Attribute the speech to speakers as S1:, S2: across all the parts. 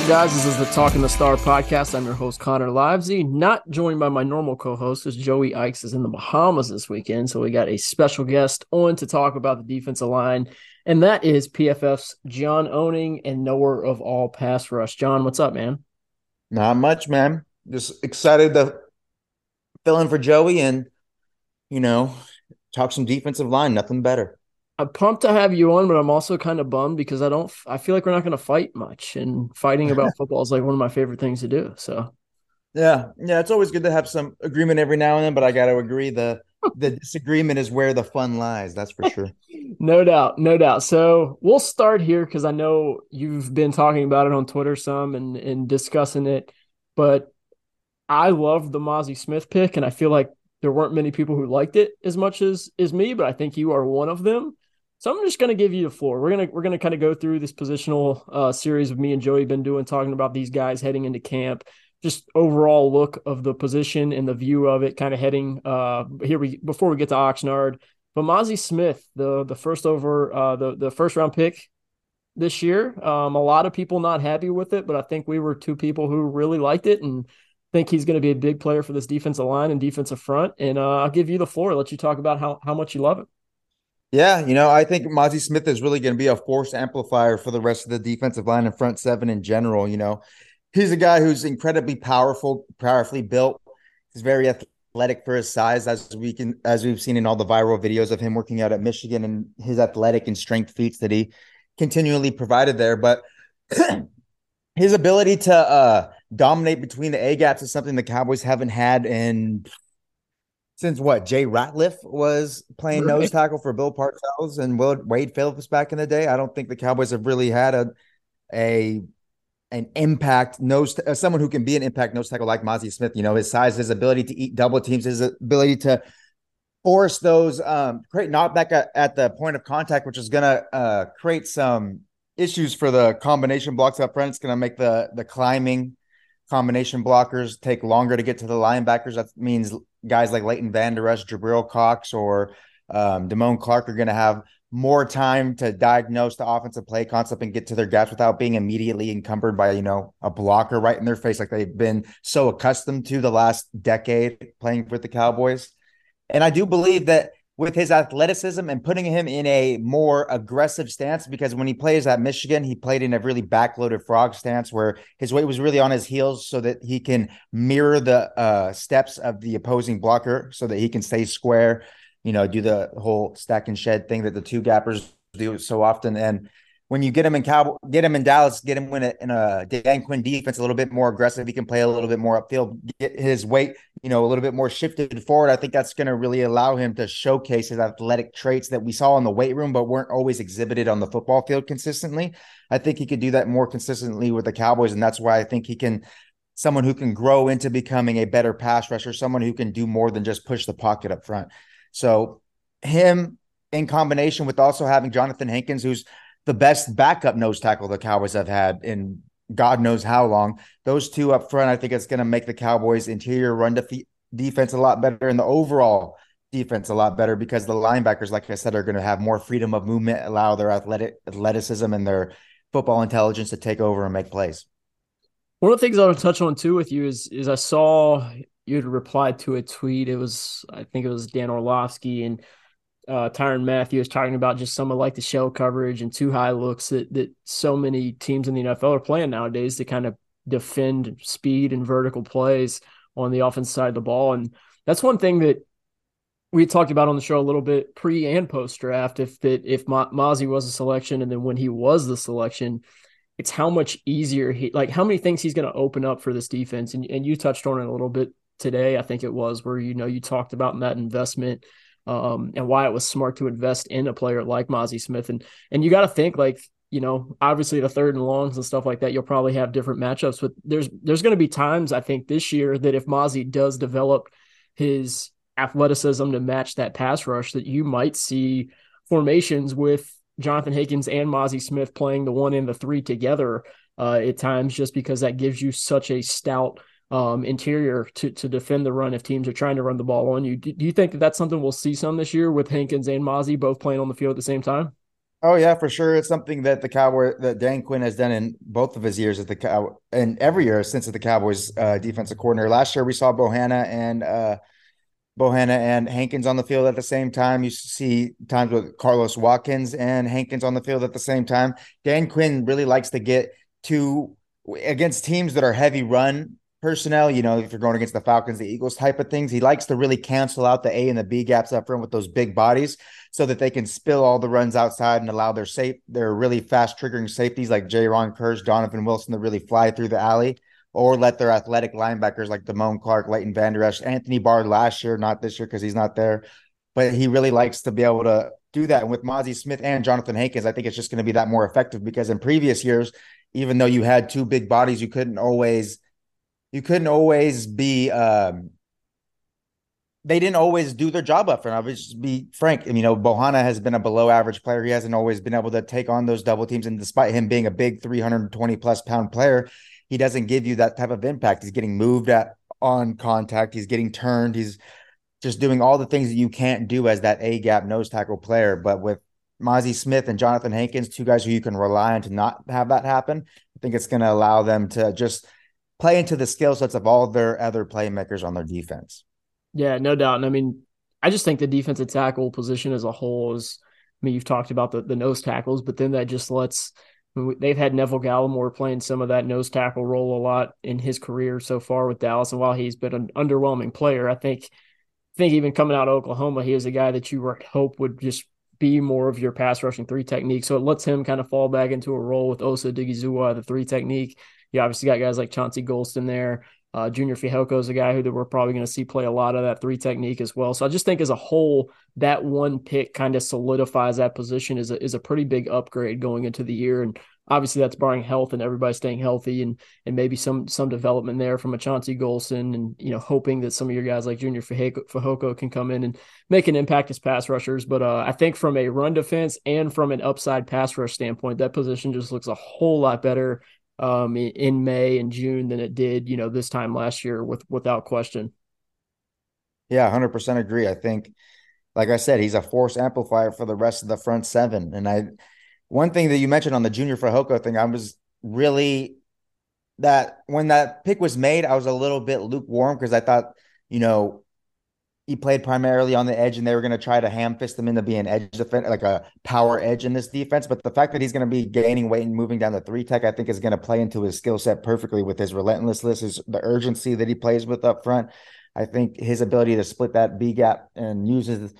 S1: up, guys? This is the Talking the Star podcast. I'm your host, Connor Livesay. Not joined by my normal co host, as Joey Ickes is in the Bahamas this weekend. So we got a special guest on to talk about the defensive line, and that is PFF's John Owning and knower of all pass rush. John, what's up, man?
S2: Not much, man. Just excited to fill in for Joey and, you know, talk some defensive line. Nothing better.
S1: I'm pumped to have you on, but I'm also kind of bummed because I don't. I feel like we're not going to fight much, and fighting about football is like one of my favorite things to do. So,
S2: yeah, yeah, it's always good to have some agreement every now and then, but I got to agree the the disagreement is where the fun lies. That's for sure.
S1: no doubt, no doubt. So we'll start here because I know you've been talking about it on Twitter some and and discussing it, but I love the Mazi Smith pick, and I feel like there weren't many people who liked it as much as as me, but I think you are one of them. So I'm just going to give you the floor. We're gonna we're gonna kind of go through this positional uh, series of me and Joey been doing, talking about these guys heading into camp. Just overall look of the position and the view of it, kind of heading uh, here. We before we get to Oxnard, but Mazi Smith, the the first over uh, the the first round pick this year. Um, a lot of people not happy with it, but I think we were two people who really liked it and think he's going to be a big player for this defensive line and defensive front. And uh, I'll give you the floor. Let you talk about how how much you love it.
S2: Yeah, you know, I think Mazi Smith is really going to be a force amplifier for the rest of the defensive line and front seven in general. You know, he's a guy who's incredibly powerful, powerfully built. He's very athletic for his size, as we can, as we've seen in all the viral videos of him working out at Michigan and his athletic and strength feats that he continually provided there. But his ability to uh, dominate between the A gaps is something the Cowboys haven't had in since what Jay Ratliff was playing nose tackle for Bill Parcells and Will Wade Phillips back in the day. I don't think the Cowboys have really had a a an impact nose uh, someone who can be an impact nose tackle like Mazi Smith. You know his size, his ability to eat double teams, his ability to force those um create knockback at, at the point of contact, which is going to uh, create some issues for the combination blocks up front. It's going to make the the climbing combination blockers take longer to get to the linebackers. That means guys like Leighton Vander Esch, Jabril Cox, or um, Damone Clark are going to have more time to diagnose the offensive play concept and get to their gaps without being immediately encumbered by you know a blocker right in their face like they've been so accustomed to the last decade playing with the Cowboys. And I do believe that with his athleticism and putting him in a more aggressive stance because when he plays at Michigan, he played in a really backloaded frog stance where his weight was really on his heels so that he can mirror the uh, steps of the opposing blocker so that he can stay square, you know, do the whole stack and shed thing that the two gappers do so often. And when you get him in Cowboy, get him in Dallas, get him in a, in a Dan Quinn defense a little bit more aggressive. He can play a little bit more upfield, get his weight, you know, a little bit more shifted forward. I think that's going to really allow him to showcase his athletic traits that we saw in the weight room, but weren't always exhibited on the football field consistently. I think he could do that more consistently with the Cowboys, and that's why I think he can someone who can grow into becoming a better pass rusher, someone who can do more than just push the pocket up front. So him in combination with also having Jonathan Hankins, who's the best backup nose tackle the Cowboys have had in God knows how long. Those two up front, I think it's going to make the Cowboys' interior run def- defense a lot better and the overall defense a lot better because the linebackers, like I said, are going to have more freedom of movement, allow their athletic athleticism and their football intelligence to take over and make plays.
S1: One of the things I want to touch on too with you is is I saw you had replied to a tweet. It was I think it was Dan Orlovsky and uh, Tyrann Mathieu talking about just some of like the shell coverage and two high looks that that so many teams in the NFL are playing nowadays to kind of defend speed and vertical plays on the offense side of the ball. And that's one thing that we talked about on the show a little bit pre and post draft. If that if Ma- Mazi was a selection and then when he was the selection, it's how much easier he like how many things he's going to open up for this defense. And and you touched on it a little bit today. I think it was where you know you talked about that investment. Um, and why it was smart to invest in a player like Mazi Smith. And and you got to think like you know, obviously the third and longs and stuff like that, you'll probably have different matchups. But there's there's going to be times I think this year that if Mazi does develop his athleticism to match that pass rush, that you might see formations with Jonathan Hankins and Mazi Smith playing the one and the three together uh, at times, just because that gives you such a stout um, interior to to defend the run if teams are trying to run the ball on you. Do, do you think that that's something we'll see some this year with Hankins and Mazi both playing on the field at the same time?
S2: Oh yeah, for sure. It's something that the Cowboy that Dan Quinn has done in both of his years at the Cow and every year since the Cowboys uh, defensive coordinator. Last year we saw Bohanna and uh, Bohanna and Hankins on the field at the same time. You see times with Carlos Watkins and Hankins on the field at the same time. Dan Quinn really likes to get to against teams that are heavy run personnel, you know, if you're going against the Falcons, the Eagles type of things, he likes to really cancel out the A and the B gaps up front with those big bodies so that they can spill all the runs outside and allow their safe, their really fast triggering safeties like Jayron Kearse, Donovan Wilson to really fly through the alley. Or let their athletic linebackers like Damone Clark, Leighton Vander Esch, Anthony Barr last year, not this year because he's not there. But he really likes to be able to do that. And with Mazi Smith and Jonathan Hankins, I think it's just going to be that more effective because in previous years, even though you had two big bodies, you couldn't always you couldn't always be um, they didn't always do their job up front. I'll just be frank. You know, Bohanna has been a below average player. He hasn't always been able to take on those double teams. And despite him being a big 320 plus pound player, he doesn't give you that type of impact. He's getting moved at on contact. He's getting turned. He's just doing all the things that you can't do as that A gap nose tackle player. But with Mazi Smith and Jonathan Hankins, two guys who you can rely on to not have that happen, I think it's going to allow them to just – play into the skill sets of all their other playmakers on their defense.
S1: Yeah, no doubt. And I mean, I just think the defensive tackle position as a whole is. I mean, you've talked about the, the nose tackles, but then that just lets. I mean, they've had Neville Gallimore playing some of that nose tackle role a lot in his career so far with Dallas, and while he's been an underwhelming player, I think, I think even coming out of Oklahoma, he is a guy that you would hope would just be more of your pass rushing three technique. So it lets him kind of fall back into a role with Osa Odighizuwa, the three technique, you obviously got guys like Chauncey Golston there. Uh, Junior Fehoko is a guy who we're probably going to see play a lot of that three technique as well. So I just think as a whole, that one pick kind of solidifies that position is a, is a pretty big upgrade going into the year. And obviously that's barring health and everybody staying healthy and and maybe some some development there from a Chauncey Golston and you know hoping that some of your guys like Junior Fehoko can come in and make an impact as pass rushers. But uh, I think from a run defense and from an upside pass rush standpoint, that position just looks a whole lot better um, in May and June than it did, you know, this time last year with without question.
S2: Yeah, 100% agree. I think like I said, he's a force amplifier for the rest of the front seven. And I one thing that you mentioned on the Junior Fehoko thing, I was really that when that pick was made, I was a little bit lukewarm because I thought, you know, he played primarily on the edge, and they were going to try to ham fist him into being edge defense, like a power edge in this defense. But the fact that he's going to be gaining weight and moving down the three tech, I think, is going to play into his skill set perfectly with his relentlessness, his the urgency that he plays with up front. I think his ability to split that B gap and uses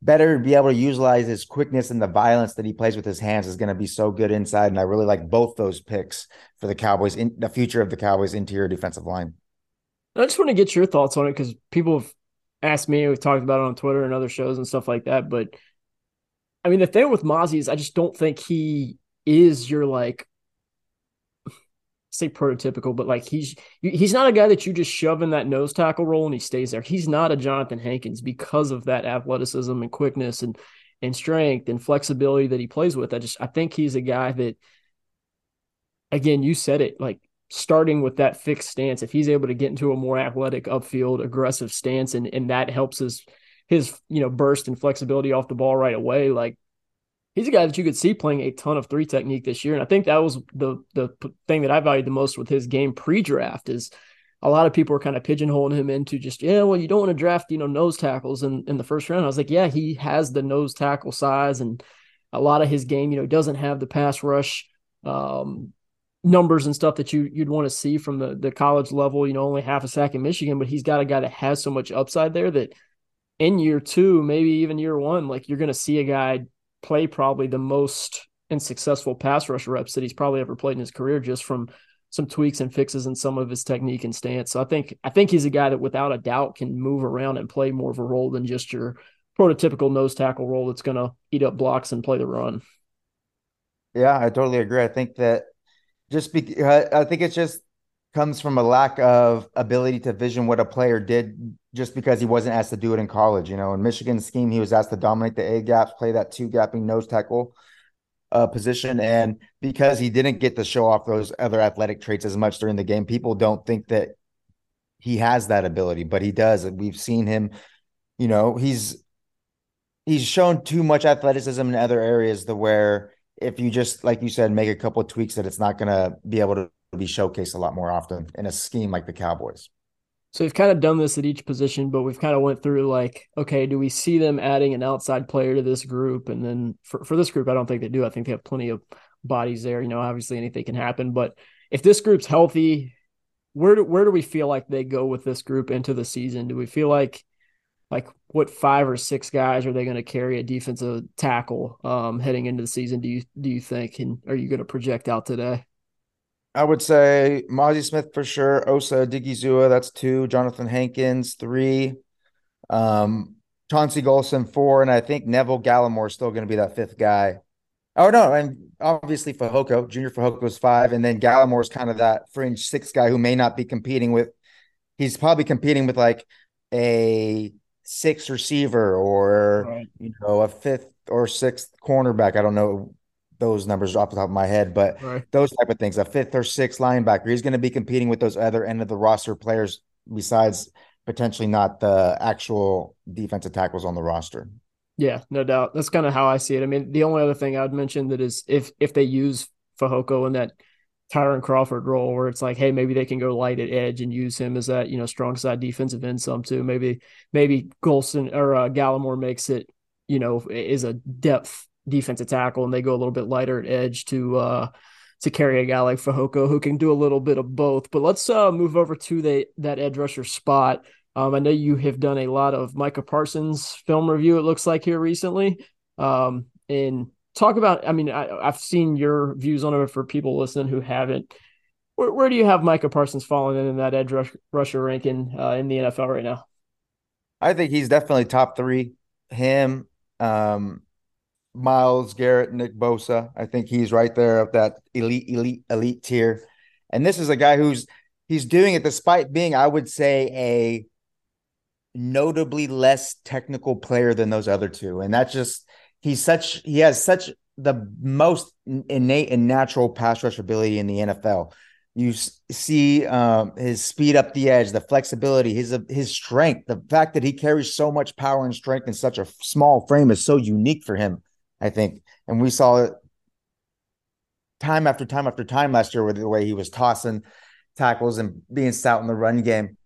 S2: better be able to utilize his quickness and the violence that he plays with his hands is going to be so good inside. And I really like both those picks for the Cowboys in the future of the Cowboys interior defensive line.
S1: I just want to get your thoughts on it because people have asked me. We've talked about it on Twitter and other shows and stuff like that. But I mean, the thing with Mazi is I just don't think he is your like say prototypical, but like he's he's not a guy that you just shove in that nose tackle role and he stays there. He's not a Jonathan Hankins because of that athleticism and quickness and and strength and flexibility that he plays with. I just I think he's a guy that again, you said it, like starting with that fixed stance, if he's able to get into a more athletic upfield, aggressive stance, and and that helps his his you know burst and flexibility off the ball right away, like he's a guy that you could see playing a ton of three technique this year. And I think that was the the thing that I valued the most with his game pre-draft is a lot of people were kind of pigeonholing him into just, yeah, well, you don't want to draft, you know, nose tackles in, in the first round. I was like, yeah, he has the nose tackle size and a lot of his game, you know, doesn't have the pass rush um, numbers and stuff that you you'd want to see from the the college level, you know, only half a sack in Michigan, but he's got a guy that has so much upside there that in year two, maybe even year one, like you're going to see a guy play probably the most and successful pass rush reps that he's probably ever played in his career just from some tweaks and fixes in some of his technique and stance. So I think I think he's a guy that without a doubt can move around and play more of a role than just your prototypical nose tackle role that's going to eat up blocks and play the run.
S2: Yeah, I totally agree. I think that just be, I think it just comes from a lack of ability to vision what a player did just because he wasn't asked to do it in college. You know, in Michigan's scheme, he was asked to dominate the A gaps, play that two gapping nose tackle uh, position. And because he didn't get to show off those other athletic traits as much during the game, people don't think that he has that ability, but he does. We've seen him, you know, he's he's shown too much athleticism in other areas the where if you just like you said make a couple of tweaks that it's not going to be able to be showcased a lot more often in a scheme like the Cowboys.
S1: So we've kind of done this at each position, but we've kind of went through like, okay, do we see them adding an outside player to this group? And then for, for this group, I don't think they do. I think they have plenty of bodies there. You know, obviously anything can happen, but if this group's healthy, where do where do we feel like they go with this group into the season? Do we feel like like what five or six guys are they going to carry a defensive tackle um, heading into the season? Do you do you think? And are you going to project out today?
S2: I would say Mazi Smith for sure. Osa Odighizuwa, that's two. Jonathan Hankins, three. Um, Chauncey Golston, four. And I think Neville Gallimore is still going to be that fifth guy. Oh, no. And obviously Fehoko, Junior is five. And then Gallimore is kind of that fringe sixth guy who may not be competing with, he's probably competing with like a sixth receiver or, right. you know, a fifth or sixth cornerback. I don't know those numbers off the top of my head, but right. those type of things, a fifth or sixth linebacker, he's going to be competing with those other end of the roster players besides potentially not the actual defensive tackles on the roster.
S1: Yeah, no doubt. That's kind of how I see it. I mean, the only other thing I'd mention that is if if they use Fehoko in that Tyrone Crawford role where it's like, hey, maybe they can go light at edge and use him as that, you know, strong side defensive end some too. Maybe maybe Golston or uh, Gallimore makes it, you know, is a depth defensive tackle and they go a little bit lighter at edge to uh to carry a guy like Fehoko who can do a little bit of both. But let's uh move over to the that edge rusher spot. Um, I know you have done a lot of Micah Parsons film review. It looks like here recently, um, and talk about. I mean, I, have seen your views on it for people listening who haven't. Where, where do you have Micah Parsons falling in, in that edge rush, rusher ranking uh, in the NFL right now?
S2: I think he's definitely top three. Him, um, Myles Garrett, Nick Bosa. I think he's right there of that elite, elite, elite tier. And this is a guy who's he's doing it despite being, I would say, a notably less technical player than those other two. And that's just he's such he has such the most innate and natural pass rush ability in the NFL. You see um, his speed up the edge, the flexibility, his his strength, the fact that he carries so much power and strength in such a small frame is so unique for him. I think. And we saw it time after time after time last year with the way he was tossing tackles and being stout in the run game.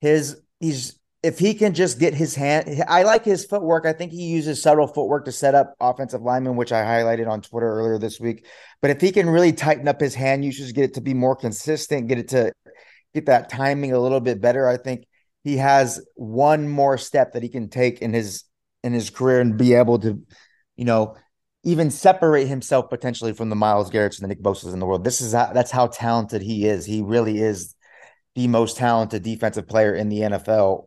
S2: His he's if he can just get his hand, I like his footwork. I think he uses subtle footwork to set up offensive linemen, which I highlighted on Twitter earlier this week. But if he can really tighten up his hand usage, get it to be more consistent, get it to get that timing a little bit better, I think he has one more step that he can take in his in his career and be able to you know, even separate himself potentially from the Myles Garrett's and the Nick Bosa's in the world. This is how, that's how talented he is. He really is the most talented defensive player in the NFL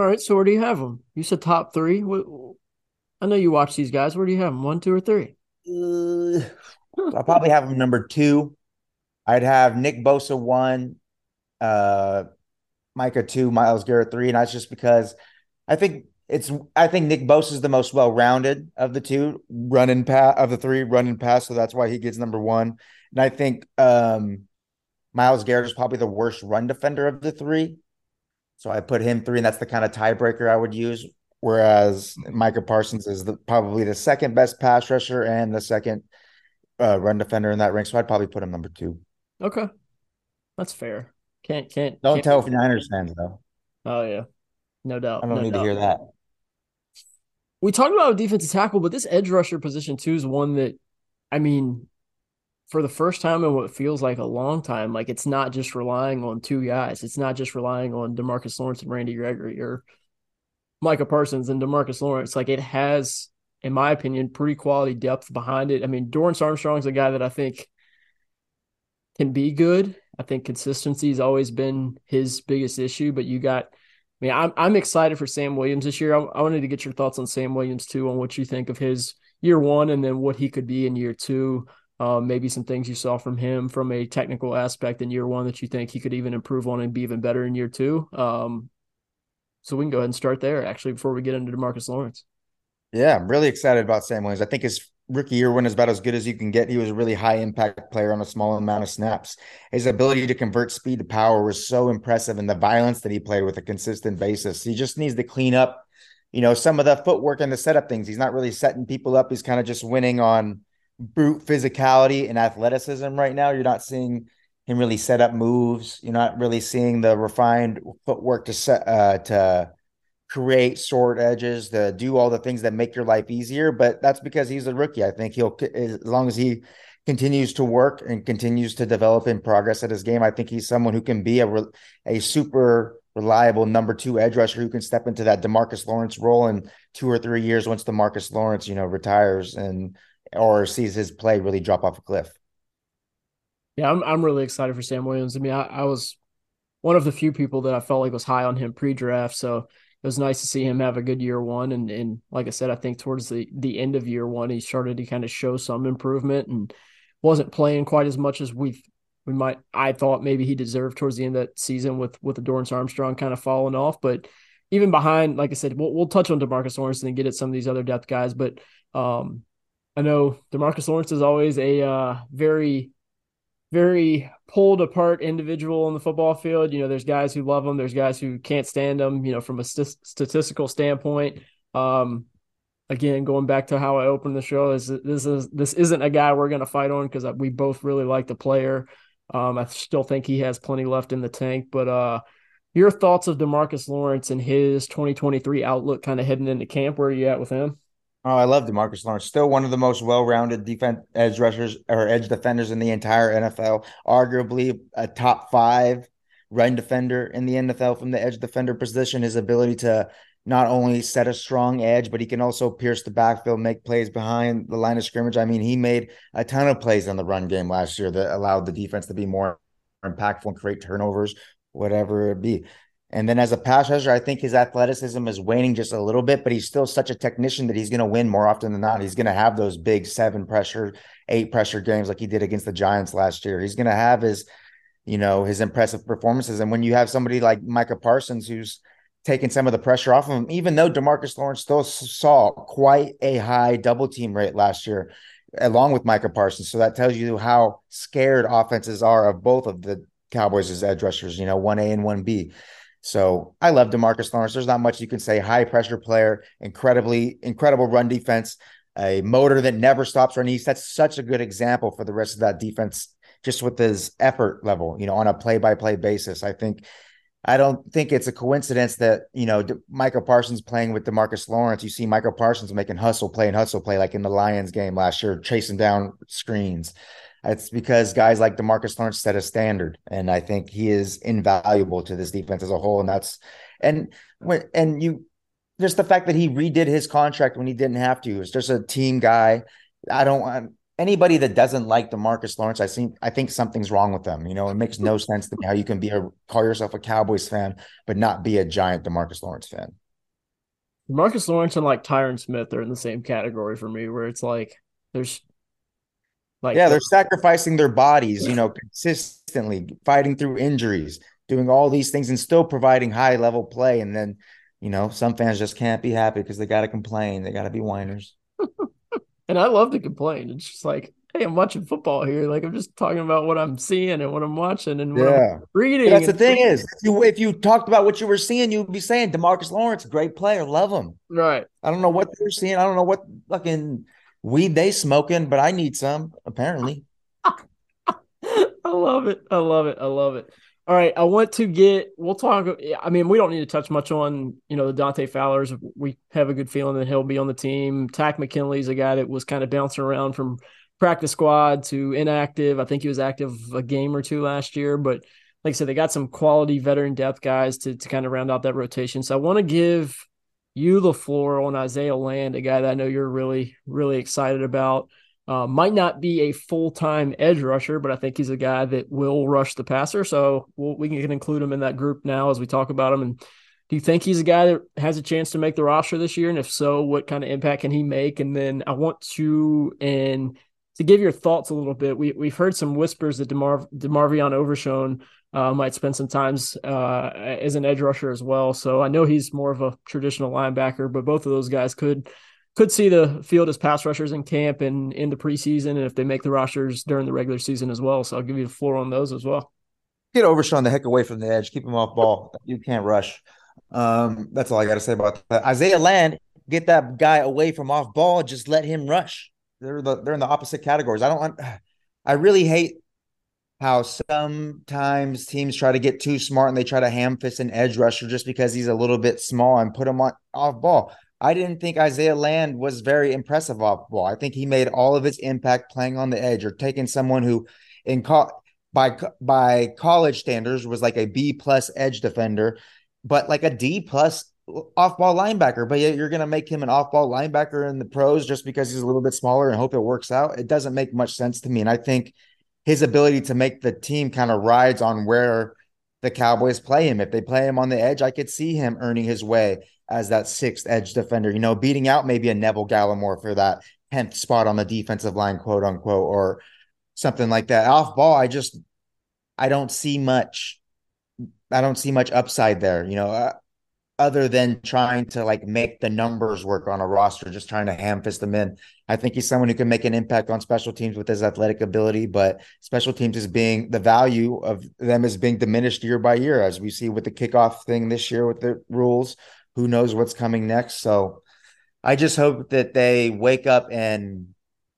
S1: All right, so where do you have them? You said top three. I know you watch these guys. Where do you have them? One, two, or three?
S2: Uh, I'll probably have him number two. I'd have Nick Bosa one, uh, Micah two, Myles Garrett three, and that's just because I think it's I think Nick Bosa is the most well rounded of the two running pass of the three running pass, so that's why he gets number one. And I think um, Myles Garrett is probably the worst run defender of the three, so I put him three, and that's the kind of tiebreaker I would use. Whereas Micah Parsons is the, probably the second best pass rusher and the second uh, run defender in that rank, so I'd probably put him number two.
S1: Okay, that's fair. Can't can't
S2: don't
S1: can't,
S2: tell Niners fans though.
S1: Oh yeah, no doubt.
S2: I don't
S1: no
S2: need
S1: doubt.
S2: to hear that.
S1: We talked about defensive tackle, but this edge rusher position too is one that, I mean, for the first time in what feels like a long time, like it's not just relying on two guys. It's not just relying on Demarcus Lawrence and Randy Gregory or Micah Parsons and Demarcus Lawrence. Like it has, in my opinion, pretty quality depth behind it. I mean, Dorance Armstrong's a guy that I think can be good. I think consistency has always been his biggest issue, but you got I mean, I'm I'm excited for Sam Williams this year. I, I, wanted to get your thoughts on Sam Williams too, on what you think of his year one, and then what he could be in year two. Uh, maybe some things you saw from him from a technical aspect in year one that you think he could even improve on and be even better in year two. Um, so we can go ahead and start there actually before we get into Demarcus Lawrence.
S2: Yeah, I'm really excited about Sam Williams. I think his rookie year win is about as good as you can get. He was a really high impact player on a small amount of snaps. His ability to convert speed to power was so impressive, and the violence that he played with a consistent basis. He just needs to clean up, you know, some of the footwork and the setup things. He's not really setting people up. He's kind of just winning on brute physicality and athleticism right now. You're not seeing him really set up moves. You're not really seeing the refined footwork to set uh, to create short edges, to do all the things that make your life easier. But that's because he's a rookie. I think he'll, as long as he continues to work and continues to develop and progress at his game, I think he's someone who can be a a super reliable number two edge rusher who can step into that Demarcus Lawrence role in two or three years once Demarcus Lawrence, you know, retires and or sees his play really drop off a cliff.
S1: Yeah, I'm I'm really excited for Sam Williams. I mean, I, I was one of the few people that I felt like was high on him pre-draft, so it was nice to see him have a good year one. And and like I said, I think towards the the end of year one, he started to kind of show some improvement and wasn't playing quite as much as we we might I thought maybe he deserved towards the end of that season with with the Dorance Armstrong kind of falling off. But even behind, like I said, we'll we'll touch on Demarcus Lawrence and get at some of these other depth guys. But um, I know Demarcus Lawrence is always a uh, very very pulled apart individual on the football field. You know, there's guys who love him, there's guys who can't stand him. You know, from a st- statistical standpoint. Um, again, going back to how I opened the show, is this is this isn't a guy we're going to fight on because we both really like the player. Um, I still think he has plenty left in the tank, but uh, your thoughts of Demarcus Lawrence and his 2023 outlook, kind of heading into camp. Where are you at with him?
S2: Oh, I love Demarcus Lawrence. Still one of the most well-rounded defense edge rushers or edge defenders in the entire NFL. Arguably a top five run defender in the NFL from the edge defender position. His ability to not only set a strong edge, but he can also pierce the backfield, make plays behind the line of scrimmage. I mean, he made a ton of plays in the run game last year that allowed the defense to be more impactful and create turnovers, whatever it be. And then as a pass rusher, I think his athleticism is waning just a little bit, but he's still such a technician that he's going to win more often than not. He's going to have those big seven pressure, eight pressure games like he did against the Giants last year. He's going to have his, you know, his impressive performances. And when you have somebody like Micah Parsons who's taking some of the pressure off of him, even though Demarcus Lawrence still saw quite a high double team rate last year, along with Micah Parsons. So that tells you how scared offenses are of both of the Cowboys edge rushers, you know, 1A and 1B. So I love Demarcus Lawrence. There's not much you can say. High pressure player, incredibly incredible run defense, a motor that never stops running. Sets such a good example for the rest of that defense, just with his effort level, you know, on a play by play basis. I think. I don't think it's a coincidence that you know De- Michael Parsons playing with Demarcus Lawrence. You see Michael Parsons making hustle play and hustle play like in the Lions game last year, chasing down screens. It's because guys like Demarcus Lawrence set a standard, and I think he is invaluable to this defense as a whole. And that's and when and you just the fact that he redid his contract when he didn't have to. It's just a team guy. I don't want anybody that doesn't like Demarcus Lawrence. I think I think something's wrong with them. You know, it makes no sense to me how you can be a call yourself a Cowboys fan but not be a giant Demarcus Lawrence fan.
S1: Marcus Lawrence and like Tyron Smith are in the same category for me, where it's like there's Like
S2: yeah, they're sacrificing their bodies, you know, consistently fighting through injuries, doing all these things and still providing high level play. And then, you know, some fans just can't be happy because they got to complain. They got to be whiners.
S1: and I love to complain. It's just like, hey, I'm watching football here. Like I'm just talking about what I'm seeing and what I'm watching and what yeah. I'm reading.
S2: But that's the thing is, if you, if you talked about what you were seeing, you'd be saying Demarcus Lawrence, great player, love him.
S1: Right.
S2: I don't know what they're seeing. I don't know what fucking weed they smoking, but I need some apparently.
S1: I love it. I love it. I love it. All right, I want to get. We'll talk. I mean, we don't need to touch much on you know the Dante Fowlers. We have a good feeling that he'll be on the team. Takk McKinley's a guy that was kind of bouncing around from practice squad to inactive. I think he was active a game or two last year, but like I said, they got some quality veteran depth guys to to kind of round out that rotation. So I want to give you the floor on Isaiah Land, a guy that I know you're really really excited about. Uh, might not be a full time edge rusher, but I think he's a guy that will rush the passer. So we'll, we can include him in that group now as we talk about him. And do you think he's a guy that has a chance to make the roster this year? And if so, what kind of impact can he make? And then I want to and to give your thoughts a little bit. We we've heard some whispers that Demar DeMarvion Overshown uh, might spend some times uh, as an edge rusher as well. So I know he's more of a traditional linebacker, but both of those guys could could see the field as pass rushers in camp and in the preseason, and if they make the rosters during the regular season as well. So I'll give you the floor on those as well.
S2: Get Overshown the heck away from the edge. Keep him off ball. You can't rush. Um, that's all I got to say about that. Isaiah Land, get that guy away from off ball. Just let him rush. They're the they're in the opposite categories. I don't. want. I really hate how sometimes teams try to get too smart and they try to ham fist an edge rusher just because he's a little bit small and put him on off ball. I didn't think Isaiah Land was very impressive off ball. I think he made all of his impact playing on the edge or taking someone who in co- by by college standards was like a B plus edge defender, but like a D plus off ball linebacker. But yet you're going to make him an off ball linebacker in the pros just because he's a little bit smaller and hope it works out. It doesn't make much sense to me. And I think his ability to make the team kind of rides on where the Cowboys play him. If they play him on the edge, I could see him earning his way as that sixth edge defender, you know, beating out maybe a Neville Gallimore for that 10th spot on the defensive line, quote unquote, or something like that. Off ball, I just, I don't see much. I don't see much upside there, you know, uh, other than trying to like make the numbers work on a roster, just trying to ham fist them in. I think he's someone who can make an impact on special teams with his athletic ability, but special teams is being the value of them is being diminished year by year, as we see with the kickoff thing this year with the rules who knows what's coming next? So I just hope that they wake up and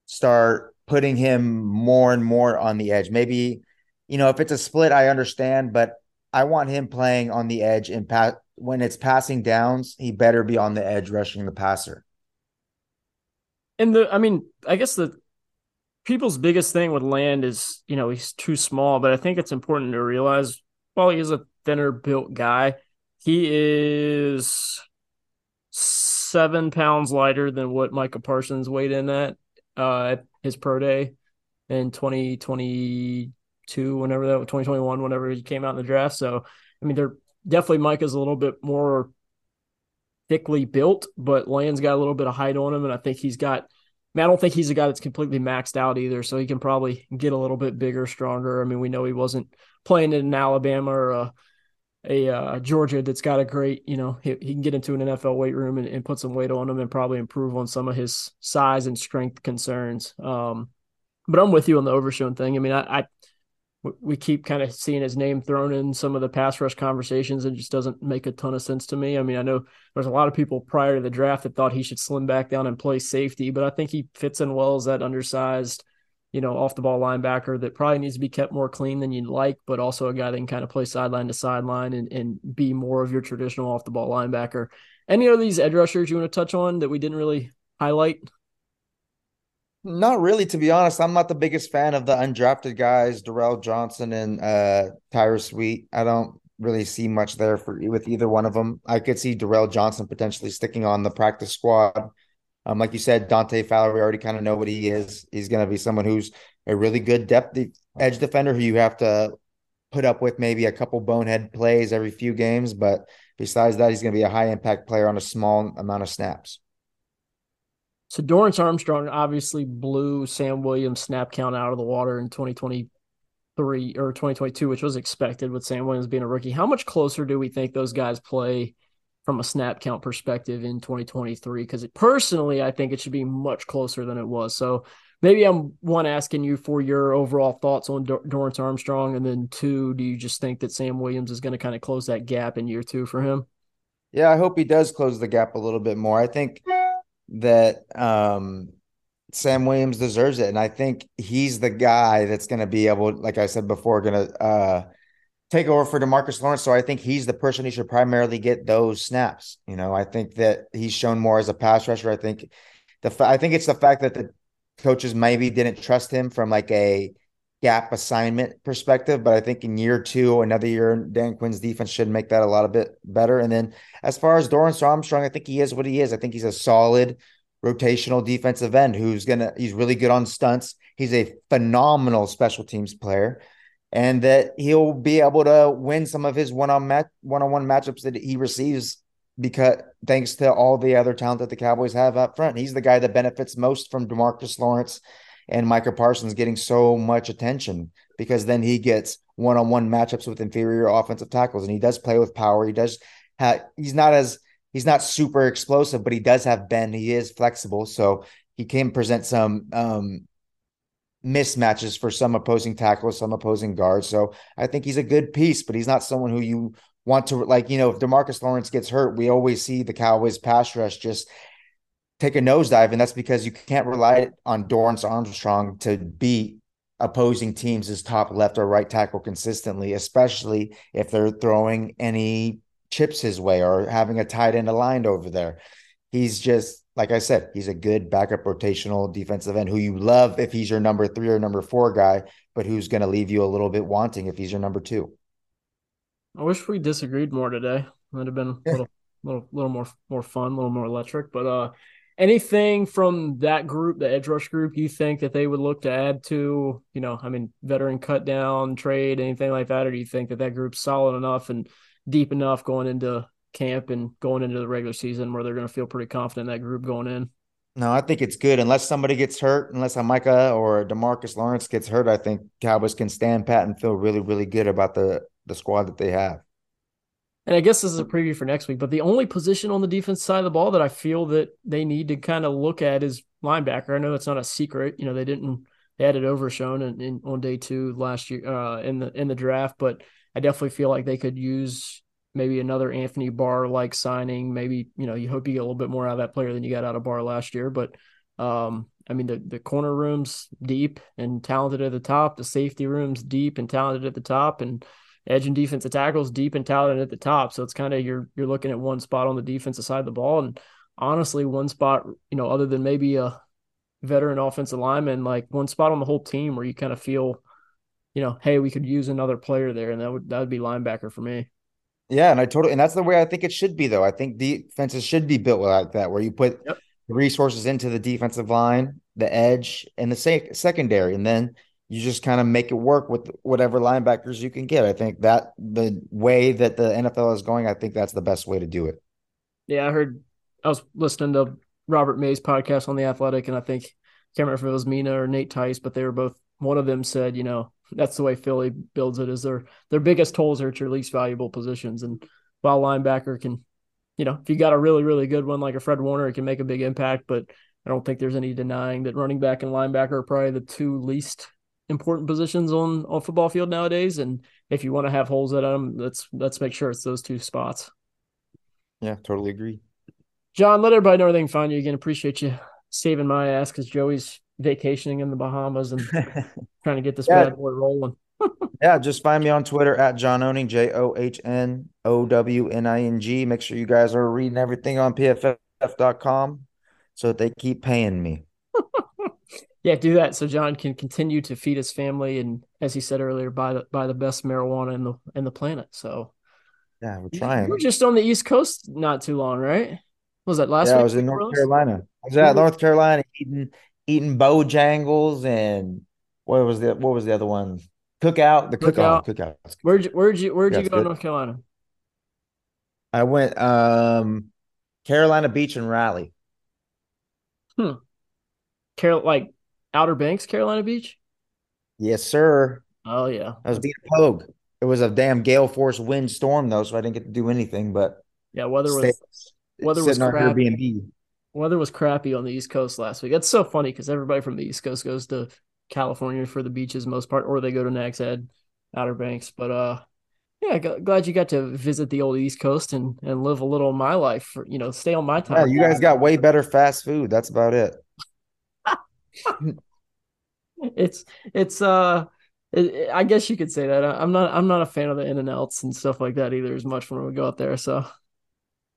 S2: start putting him more and more on the edge. Maybe, you know, if it's a split, I understand, but I want him playing on the edge and pa- when it's passing downs, he better be on the edge rushing the passer.
S1: And the, I mean, I guess the people's biggest thing with Land is, you know, he's too small, but I think it's important to realize while he is a thinner built guy, he is seven pounds lighter than what Micah Parsons weighed in at uh, his pro day in 2022, whenever that 2021, whenever he came out in the draft. So, I mean, they're definitely Mike is a little bit more thickly built, but Land's got a little bit of height on him, and I think he's got. I, mean, I don't think he's a guy that's completely maxed out either, so he can probably get a little bit bigger, stronger. I mean, we know he wasn't playing in Alabama or a a uh, Georgia that's got a great, you know, he, he, can get into an NFL weight room and, and, put some weight on him and probably improve on some of his size and strength concerns. Um, but I'm with you on the Overshown thing. I mean, I, I we keep kind of seeing his name thrown in some of the pass rush conversations. It just doesn't make a ton of sense to me. I mean, I know there's a lot of people prior to the draft that thought he should slim back down and play safety, but I think he fits in well as that undersized you know, off the ball linebacker that probably needs to be kept more clean than you'd like, but also a guy that can kind of play sideline to sideline and, and be more of your traditional off the ball linebacker. Any of these edge rushers you want to touch on that we didn't really highlight?
S2: Not really, to be honest. I'm not the biggest fan of the undrafted guys, Darrell Johnson and uh Tyrus Wheat. I don't really see much there for with either one of them. I could see Darrell Johnson potentially sticking on the practice squad um, like you said, Dante Fowler, we already kind of know what he is. He's going to be someone who's a really good depth edge defender who you have to put up with maybe a couple bonehead plays every few games. But besides that, he's going to be a high impact player on a small amount of snaps.
S1: So Dorance Armstrong obviously blew Sam Williams snap count out of the water in 2023 or 2022, which was expected with Sam Williams being a rookie. How much closer do we think those guys play from a snap count perspective in 2023? Because personally, I think it should be much closer than it was. So maybe I'm one asking you for your overall thoughts on Dor- Dorance Armstrong, and then two, do you just think that Sam Williams is going to kind of close that gap in year two for him?
S2: Yeah, I hope he does close the gap a little bit more. I think that um, Sam Williams deserves it, and I think he's the guy that's going to be able, like I said before, going to uh, take over for Demarcus Lawrence. So I think he's the person he should primarily get those snaps. You know, I think that he's shown more as a pass rusher. I think the I think it's the fact that the coaches maybe didn't trust him from like a gap assignment perspective. But I think in year two, another year, Dan Quinn's defense should make that a lot of bit better. And then as far as Dorance Armstrong, I think he is what he is. I think he's a solid rotational defensive end who's gonna he's really good on stunts. He's a phenomenal special teams player. And that he'll be able to win some of his one-on match one-on-one matchups that he receives because thanks to all the other talent that the Cowboys have up front. He's the guy that benefits most from Demarcus Lawrence and Micah Parsons getting so much attention because then he gets one-on-one matchups with inferior offensive tackles and he does play with power. He does have he's not as he's not super explosive, but he does have bend. He is flexible, so he can present some um, mismatches for some opposing tackles, some opposing guards. So I think he's a good piece, but he's not someone who you want to like. You know, if Demarcus Lawrence gets hurt, we always see the Cowboys pass rush just take a nosedive, and that's because you can't rely on Dorance Armstrong to beat opposing teams as top left or right tackle consistently, especially if they're throwing any chips his way or having a tight end aligned over there. He's just like I said, he's a good backup rotational defensive end who you love if he's your number three or number four guy, but who's going to leave you a little bit wanting if he's your number two.
S1: I wish we disagreed more today. would have been a little, little, little more, more fun, a little more electric. But uh, anything from that group, the edge rush group, you think that they would look to add to, you know, I mean, veteran cut down, trade, anything like that? Or do you think that that group's solid enough and deep enough going into camp and going into the regular season where they're going to feel pretty confident that group going in?
S2: No, I think it's good. Unless somebody gets hurt, unless Micah or Demarcus Lawrence gets hurt, I think Cowboys can stand pat and feel really, really good about the the squad that they have.
S1: And I guess this is a preview for next week, but the only position on the defense side of the ball that I feel that they need to kind of look at is linebacker. I know it's not a secret. You know, they didn't they had it overshown in, in on day two last year uh, in the in the draft, but I definitely feel like they could use maybe another Anthony Barr like signing. Maybe, you know, you hope you get a little bit more out of that player than you got out of Barr last year. But um, I mean the the corner rooms deep and talented at the top, the safety rooms deep and talented at the top, and edge and defensive tackles deep and talented at the top. So it's kind of you're you're looking at one spot on the defensive side of the ball, and honestly, one spot you know other than maybe a veteran offensive lineman, like one spot on the whole team where you kind of feel, you know, hey, we could use another player there, and that would that would be linebacker for me.
S2: Yeah, and I totally and that's the way I think it should be though. I think defenses should be built like that, where you put yep. resources into the defensive line, the edge, and the sec- secondary, and then you just kind of make it work with whatever linebackers you can get. I think that the way that the NFL is going, I think that's the best way to do it.
S1: Yeah, I heard I was listening to Robert Mays' podcast on the Athletic, and I think I can't remember if it was Mina or Nate Tice, but they were both. One of them said, you know, that's the way Philly builds it. Is their their biggest holes are at your least valuable positions, and while linebacker can, you know, if you got a really really good one like a Fred Warner, it can make a big impact. But I don't think there's any denying that running back and linebacker are probably the two least important positions on on football field nowadays. And if you want to have holes at them, let's let's make sure it's those two spots.
S2: Yeah, totally agree.
S1: John, let everybody know where they can find you again. Appreciate you saving my ass because Joey's vacationing in the Bahamas and trying to get this yeah. bad boy rolling.
S2: yeah, just find me on Twitter at John Owning, J O H N O W N I N G. Make sure you guys are reading everything on pff.com so that they keep paying me
S1: yeah, do that so John can continue to feed his family and, as he said earlier, buy the buy the best marijuana in the in the planet. So
S2: yeah, we're trying.
S1: You were just on the East Coast not too long, right? What was that last
S2: yeah,
S1: week?
S2: I was in North Carolina. I was at North Carolina eating eating Bojangles and what was the what was the other one? Cookout, the cookout, cookout. cookout.
S1: Where'd you where'd you where'd you go in North Carolina?
S2: I went um Carolina Beach and Raleigh.
S1: Hmm. Carol, like Outer Banks, Carolina Beach.
S2: Yes, sir.
S1: Oh yeah,
S2: I was being a pogue. It was a damn gale force wind storm though, so I didn't get to do anything. But
S1: yeah, weather was weather was crappy. Airbnb. Weather was crappy on the East Coast last week. That's so funny because everybody from the East Coast goes to California for the beaches most part, or they go to Nags Head, Outer Banks. But uh, yeah, glad you got to visit the old East Coast and and live a little of my life. For, you know, stay on my time.
S2: Yeah, you guys got way better fast food. That's about it.
S1: it's it's uh it, I guess you could say that. I'm not I'm not a fan of the In-N-Outs and stuff like that either as much when we go out there. So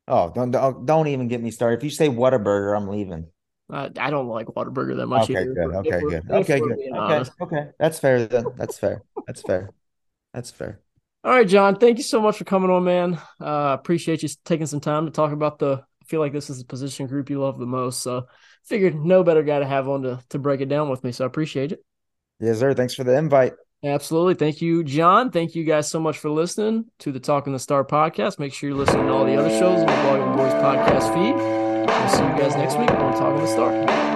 S2: Oh, don't don't even get me started. If you say Whataburger, I'm leaving.
S1: I, I don't like Whataburger that much.
S2: Okay,
S1: either,
S2: good. Okay, good. Okay, good. Okay, okay. That's fair then. That's fair. That's fair. That's fair.
S1: All right, John. Thank you so much for coming on, man. Uh, appreciate you taking some time to talk about the. I feel like this is the position group you love the most. So, figured no better guy to have on to to break it down with me. So, I appreciate it.
S2: Yes, sir. Thanks for the invite.
S1: Absolutely. Thank you, John. Thank you guys so much for listening to the Talking the Star podcast. Make sure you're listening to all the other shows on the Volume Boys podcast feed. We'll see you guys next week on Talking the Star.